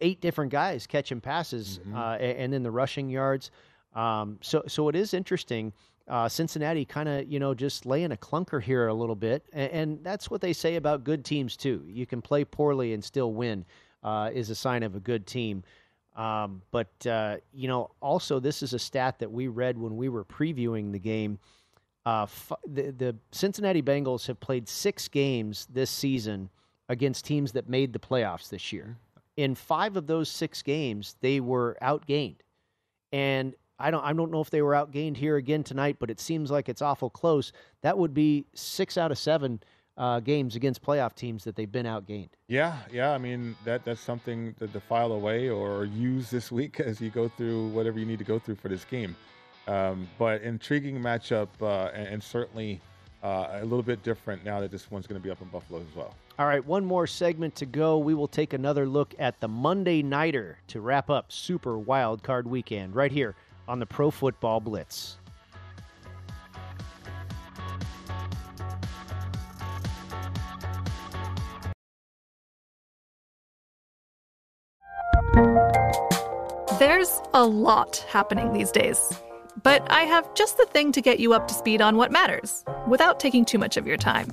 [SPEAKER 2] eight different guys catching passes, mm-hmm. uh, and, and, then the rushing yards. Um, so, so it is interesting uh, Cincinnati kind of, you know, just laying a clunker here a little bit. And, and, that's what they say about good teams, too. You can play poorly and still win, uh, is a sign of a good team. Um, but, uh, you know, also, this is a stat that we read when we were previewing the game. Uh, f- the, the Cincinnati Bengals have played six games this season against teams that made the playoffs this year. In five of those six games, they were outgained. And I don't I don't know if they were outgained here again tonight, but it seems like it's awful close. That would be six out of seven uh, games against playoff teams that they've been outgained.
[SPEAKER 3] Yeah, yeah. I mean that that's something to, to file away or use this week (laughs) as you go through whatever you need to go through for this game. Um, but intriguing matchup uh, and, and, certainly uh, a little bit different now that this one's going to be up in Buffalo as well.
[SPEAKER 2] All right, one more segment to go. We will take another look at the Monday Nighter to wrap up Super Wild Card Weekend right here on the Pro Football Blitz.
[SPEAKER 7] There's a lot happening these days. But I have just the thing to get you up to speed on what matters without taking too much of your time.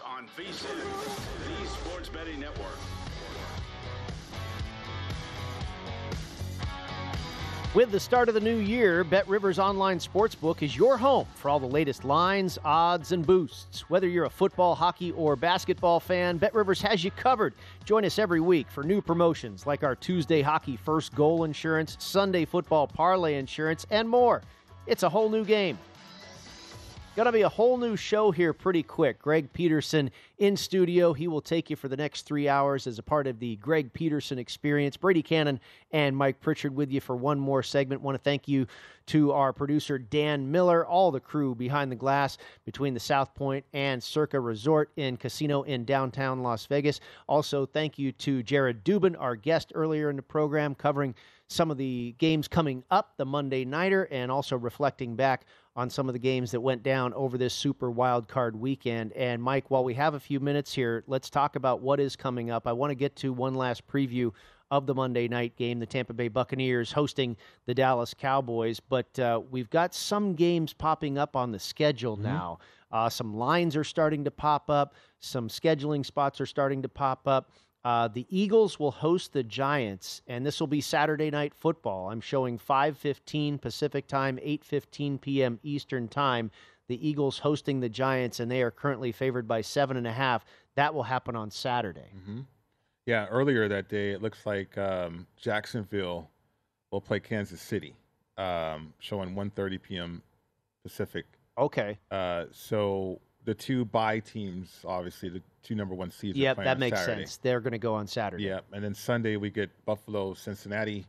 [SPEAKER 1] On VSIN, the Sports Betting Network.
[SPEAKER 2] With the start of the new year, Bet Rivers Online Sportsbook is your home for all the latest lines, odds, and boosts. Whether you're a football, hockey, or basketball fan, Bet Rivers has you covered. Join us every week for new promotions like our Tuesday hockey first goal insurance, Sunday football parlay insurance, and more. It's a whole new game. Going to be a whole new show here pretty quick. Greg Peterson in studio. He will take you for the next three hours as a part of the Greg Peterson experience. Brady Kannon and Mike Pritchard with you for one more segment. Want to thank you to our producer, Dan Miller, all the crew behind the glass between the South Point and Circa Resort in Casino in downtown Las Vegas. Also, thank you to Jared Dubin, our guest earlier in the program, covering some of the games coming up, the Monday Nighter, and also reflecting back on some of the games that went down over this super wild card weekend. And Mike, while we have a few minutes here, let's talk about what is coming up. I want to get to one last preview of the Monday night game, the Tampa Bay Buccaneers hosting the Dallas Cowboys. But uh, we've got some games popping up on the schedule
[SPEAKER 3] Mm-hmm.
[SPEAKER 2] now. Uh, some lines are starting to pop up, some scheduling spots are starting to pop up. Uh, the Eagles will host the Giants, and this will be Saturday night football. I'm showing 5:15 Pacific time, 8:15 p.m. Eastern time. The Eagles hosting the Giants, and they are currently favored by seven and a half. That will happen on Saturday.
[SPEAKER 3] hmm Yeah, earlier that day, it looks like um, Jacksonville will play Kansas City, um, showing 1:30 p.m. Pacific.
[SPEAKER 2] Okay.
[SPEAKER 3] Uh, so the two bye teams, obviously the two number one seeds.
[SPEAKER 2] Yep, that makes
[SPEAKER 3] Saturday.
[SPEAKER 2] sense. They're going to go on Saturday.
[SPEAKER 3] Yeah, and then Sunday we get Buffalo, Cincinnati,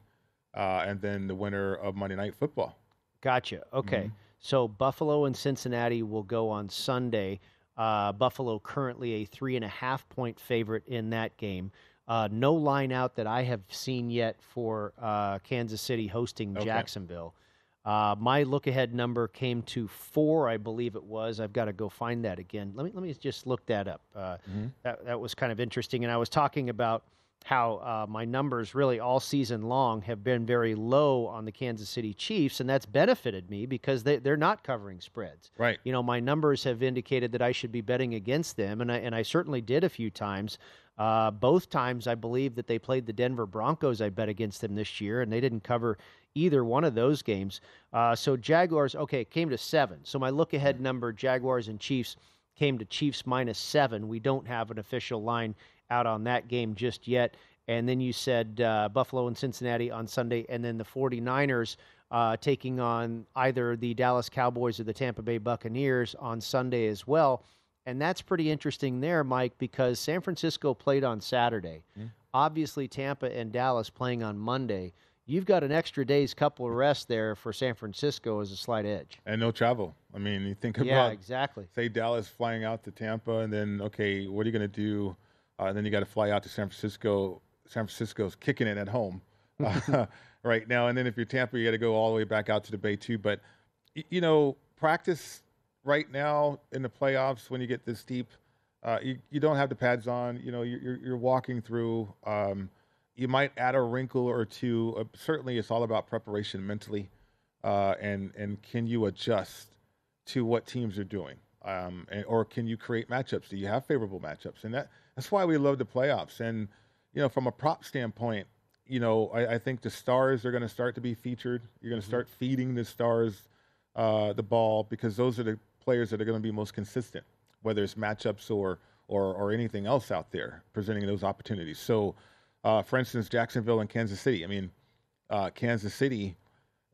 [SPEAKER 3] uh, and then the winner of Monday Night Football.
[SPEAKER 2] Gotcha. Okay.
[SPEAKER 3] Mhm.
[SPEAKER 2] So Buffalo and Cincinnati will go on Sunday. Uh, Buffalo currently a three and a half point favorite in that game. Uh, no line out that I have seen yet for uh, Kansas City hosting
[SPEAKER 3] Okay.
[SPEAKER 2] Jacksonville. Uh, my look ahead number came to four, I believe it was. I've got to go find that again. Let me let me just look that up. Uh,
[SPEAKER 3] Mhm.
[SPEAKER 2] That that was kind of interesting, and I was talking about how uh, my numbers really all season long have been very low on the Kansas City Chiefs, and that's benefited me because they, they're not covering spreads.
[SPEAKER 3] Right.
[SPEAKER 2] You know, my numbers have indicated that I should be betting against them, and I, and I certainly did a few times. Uh, both times, I believe that they played the Denver Broncos. I bet against them this year, and they didn't cover either one of those games. Uh, so Jaguars, okay, it came to seven. So my look ahead number, Jaguars and Chiefs, came to Chiefs minus seven. We don't have an official line out on that game just yet. And then you said uh, Buffalo and Cincinnati on Sunday, and then the 49ers uh, taking on either the Dallas Cowboys or the Tampa Bay Buccaneers on Sunday as well. And that's pretty interesting there, Mike, because San Francisco played on Saturday. Obviously, Tampa and Dallas playing on Monday. You've got an extra day's couple of rest there for San Francisco as a slight edge.
[SPEAKER 3] And no travel. I mean, you think about Yeah,
[SPEAKER 2] exactly.
[SPEAKER 3] Say Dallas flying out to Tampa, and then okay, what are you going to do? Uh, and then you got to fly out to San Francisco. San Francisco's kicking it at home uh, (laughs) (laughs) right now, and then if you're Tampa, you got to go all the way back out to the Bay too. But you know, practice right now in the playoffs when you get this deep, uh, you you don't have the pads on. You know, you're you're, you're walking through. Um, you might add a wrinkle or two. Uh, certainly, it's all about preparation mentally, uh, and and can you adjust to what teams are doing, um, and, or can you create matchups? Do you have favorable matchups? And that that's why we love the playoffs. And you know, from a prop standpoint, you know, I, I think the stars are going to start to be featured. You're going to start feeding the stars uh, the ball because those are the players that are going to be most consistent, whether it's matchups or or or anything else out there presenting those opportunities. So Uh, for instance, Jacksonville and Kansas City. I mean, uh, Kansas City,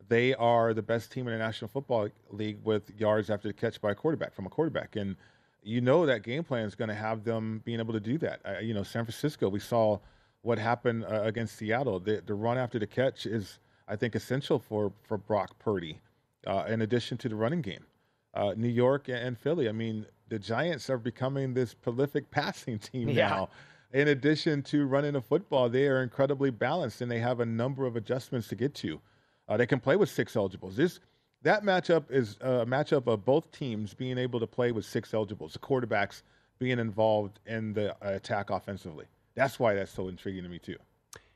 [SPEAKER 3] they are the best team in the National Football League with yards after the catch by a quarterback from a quarterback, and you know that game plan is going to have them being able to do that. Uh, you know, San Francisco, we saw what happened uh, against Seattle. The, the run after the catch is, I think, essential for for Brock Purdy, uh, in addition to the running game. Uh, New York and Philly. I mean, the Giants are becoming this prolific (laughs) passing team
[SPEAKER 2] Yeah.
[SPEAKER 3] now. In addition to running the football, they are incredibly balanced and they have a number of adjustments to get to. Uh, they can play with six eligibles. This that matchup is a matchup of both teams being able to play with six eligibles. The quarterbacks being involved in the uh, attack offensively. That's why that's so intriguing to me too.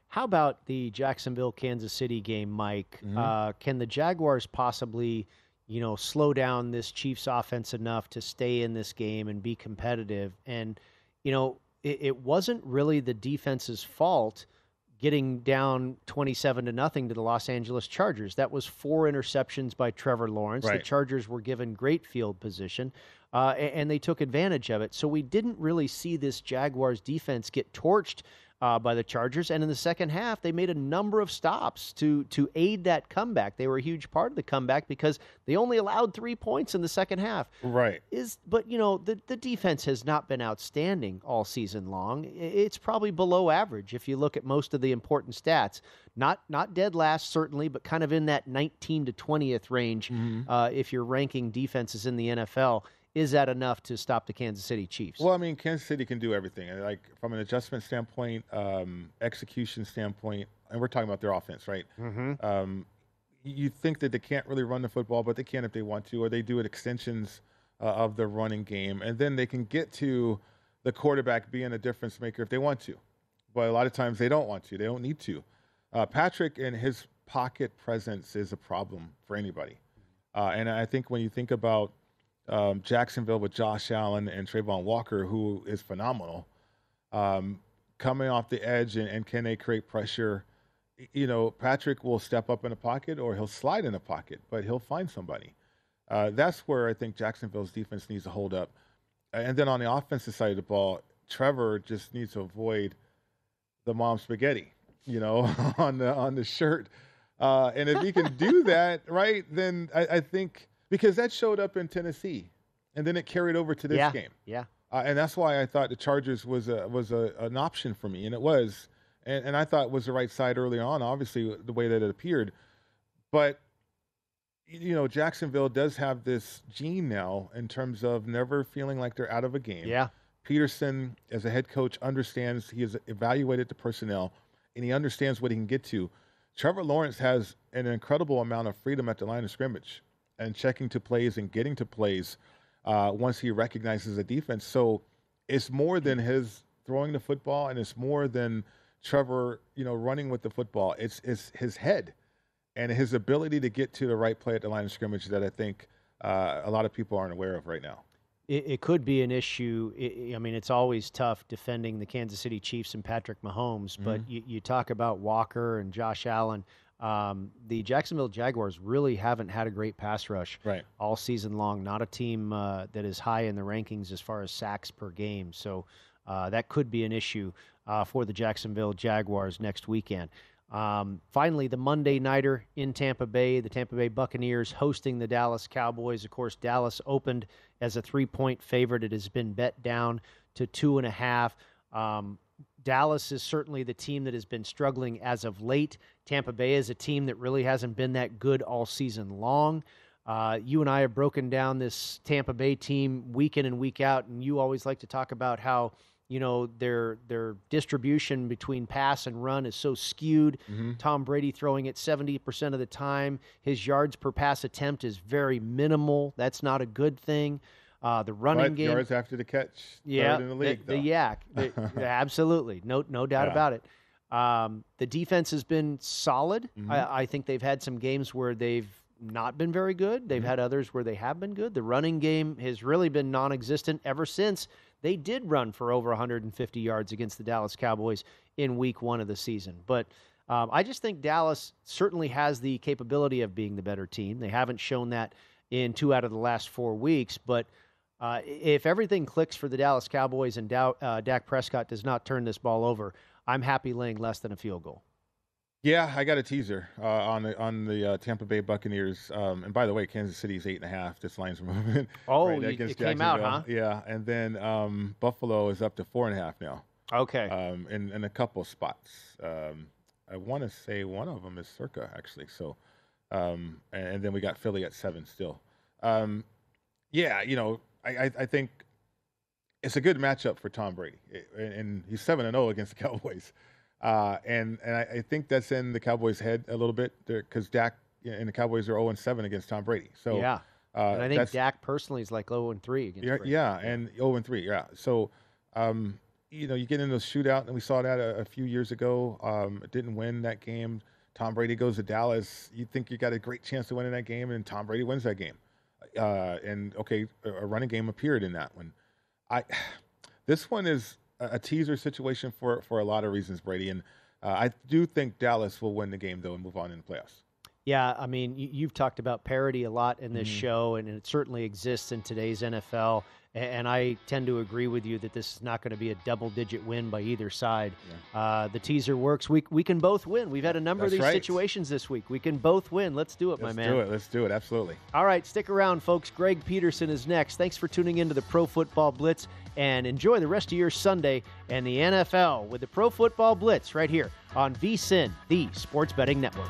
[SPEAKER 2] How about the Jacksonville Kansas City game, Mike?
[SPEAKER 3] Mhm.
[SPEAKER 2] Uh, can the Jaguars possibly, you know, slow down this Chiefs offense enough to stay in this game and be competitive? And, you know, it, it wasn't really the defense's fault getting down 27 to nothing to the Los Angeles Chargers. That was four interceptions by Trevor Lawrence. The Chargers were given great field position, uh, a- and, they took advantage of it. So we didn't really see this Jaguars defense get torched uh, by the Chargers. And in the second half, they made a number of stops to to aid that comeback. They were a huge part of the comeback because they only allowed three points in the second half.
[SPEAKER 3] Right.
[SPEAKER 2] Is but you know the the defense has not been outstanding all season long. It's probably below average if you look at most of the important stats. Not not dead last certainly, but kind of in that 19 to 20th range. Uh, if you're ranking defenses in the NFL, is that enough to stop the Kansas City Chiefs?
[SPEAKER 3] Well, I mean, Kansas City can do everything. Like from an adjustment standpoint, um, execution standpoint, and we're talking about their offense, right?
[SPEAKER 2] Mhm.
[SPEAKER 3] Um, you think that they can't really run the football, but they can if they want to, or they do it extensions uh, of the running game, and then they can get to the quarterback being a difference maker if they want to. But a lot of times they don't want to. They don't need to. Uh, Patrick and his pocket presence is a problem for anybody. Uh, and I think when you think about um, Jacksonville with Josh Allen and Travon Walker, who is phenomenal, um, coming off the edge and, and can they create pressure? You know, Patrick will step up in the pocket or he'll slide in the pocket, but he'll find somebody. Uh, that's where I think Jacksonville's defense needs to hold up. And then on the offensive side of the ball, Trevor just needs to avoid the mom spaghetti, you know, (laughs) on the on the shirt. Uh, and if he can do (laughs) that, right, then I, I think because that showed up in Tennessee, and then it carried over to this
[SPEAKER 2] yeah,
[SPEAKER 3] game.
[SPEAKER 2] yeah.
[SPEAKER 3] Uh, and that's why I thought the Chargers was a was a, an option for me, and it was, and, and I thought it was the right side early on. Obviously, the way that it appeared, but you know, Jacksonville does have this gene now in terms of never feeling like they're out of a game.
[SPEAKER 2] Yeah.
[SPEAKER 3] Pederson, as a head coach, understands he has evaluated the personnel, and he understands what he can get to. Trevor Lawrence has an incredible amount of freedom at the line of scrimmage and checking to plays and getting to plays uh, once he recognizes a defense. So it's more than his throwing the football, and it's more than Trevor, you know, running with the football. It's it's his head and his ability to get to the right play at the line of scrimmage that I think uh, a lot of people aren't aware of right now.
[SPEAKER 2] it, it could be an issue. I I mean, it's always tough defending the Kansas City Chiefs and Patrick Mahomes, but
[SPEAKER 3] Mhm.
[SPEAKER 2] you, you talk about Walker and Josh Allen. Um, the Jacksonville Jaguars really haven't had a great pass rush
[SPEAKER 3] right.
[SPEAKER 2] all season long. Not a team uh, that is high in the rankings as far as sacks per game. So uh, that could be an issue uh, for the Jacksonville Jaguars next weekend. Um, finally, the Monday Nighter in Tampa Bay, the Tampa Bay Buccaneers hosting the Dallas Cowboys. Of course, Dallas opened as a three point favorite. It has been bet down to two and a half. Um, Dallas is certainly the team that has been struggling as of late. Tampa Bay is a team that really hasn't been that good all season long. Uh, you and I have broken down this Tampa Bay team week in and week out, and you always like to talk about how you know their their distribution between pass and run is so skewed.
[SPEAKER 3] Mm-hmm.
[SPEAKER 2] Tom Brady throwing it 70% of the time. His yards per pass attempt is very minimal. That's not a good thing. Uh, the running game
[SPEAKER 3] yards after the catch,
[SPEAKER 2] yeah,
[SPEAKER 3] the league.
[SPEAKER 2] the,
[SPEAKER 3] though.
[SPEAKER 2] YAC, (laughs) The- absolutely, no, no doubt
[SPEAKER 3] Yeah.
[SPEAKER 2] about it. Um, the defense has been solid.
[SPEAKER 3] Mhm.
[SPEAKER 2] I, I think they've had some games where they've not been very good. They've
[SPEAKER 3] Mhm.
[SPEAKER 2] had others where they have been good. The running game has really been non-existent ever since they did run for over 150 yards against the Dallas Cowboys in Week One of the season. But um, I just think Dallas certainly has the capability of being the better team. They haven't shown that in two out of the last four weeks, but uh, if everything clicks for the Dallas Cowboys and Dow, uh, Dak Prescott does not turn this ball over, I'm happy laying less than a field goal.
[SPEAKER 3] Yeah, I got a teaser uh, on the on the uh, Tampa Bay Buccaneers. Um, and by the way, Kansas City's eight and a half. This line's (laughs) moving.
[SPEAKER 2] Oh,
[SPEAKER 3] right,
[SPEAKER 2] you- it came out, huh?
[SPEAKER 3] Yeah, and then um, Buffalo is up to four and a half now.
[SPEAKER 2] Okay.
[SPEAKER 3] Um, in in a couple spots. Um, I want to say one of them is Circa actually. So, um, and, and then we got Philly at seven still. Um, yeah, you know, I, I, think it's a good matchup for Tom Brady, and, and he's seven and zero against the (laughs) Cowboys. Uh, and and I, think that's in the Cowboys' head a little bit because Dak and the Cowboys are zero and seven against Tom Brady. So
[SPEAKER 2] yeah.
[SPEAKER 3] uh,
[SPEAKER 2] and I think Dak personally is like 0 and 3 against
[SPEAKER 3] yeah,
[SPEAKER 2] Brady.
[SPEAKER 3] yeah, and 0 and 3, yeah. So, um, you know, you get in those shootout, and we saw that a, a few years ago. Um, didn't win that game. Tom Brady goes to Dallas. You think you got a great chance to win in that game, and Tom Brady wins that game. Uh, and okay, a, running game appeared in that one. I, (sighs) this one is a, teaser situation for for a lot of reasons, Brady, and uh, I do think Dallas will win the game though and move on in the playoffs.
[SPEAKER 2] Yeah, I mean, you, you've talked about parity a lot in this
[SPEAKER 3] Mhm.
[SPEAKER 2] show, and it certainly exists in today's NFL. And I tend to agree with you that this is not going to be a double-digit win by either side. Uh, the teaser works. We we can both win. We've had a number
[SPEAKER 3] That's
[SPEAKER 2] of these
[SPEAKER 3] right.
[SPEAKER 2] situations this week. We can both win. Let's do it,
[SPEAKER 3] Let's
[SPEAKER 2] my man.
[SPEAKER 3] Let's do it. Let's do it. Absolutely.
[SPEAKER 2] All right, stick around, folks. Greg Peterson is next. Thanks for tuning into the Pro Football Blitz and enjoy the rest of your Sunday and the NFL with the Pro Football Blitz right here on VSIN, the Sports Betting Network.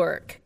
[SPEAKER 8] work.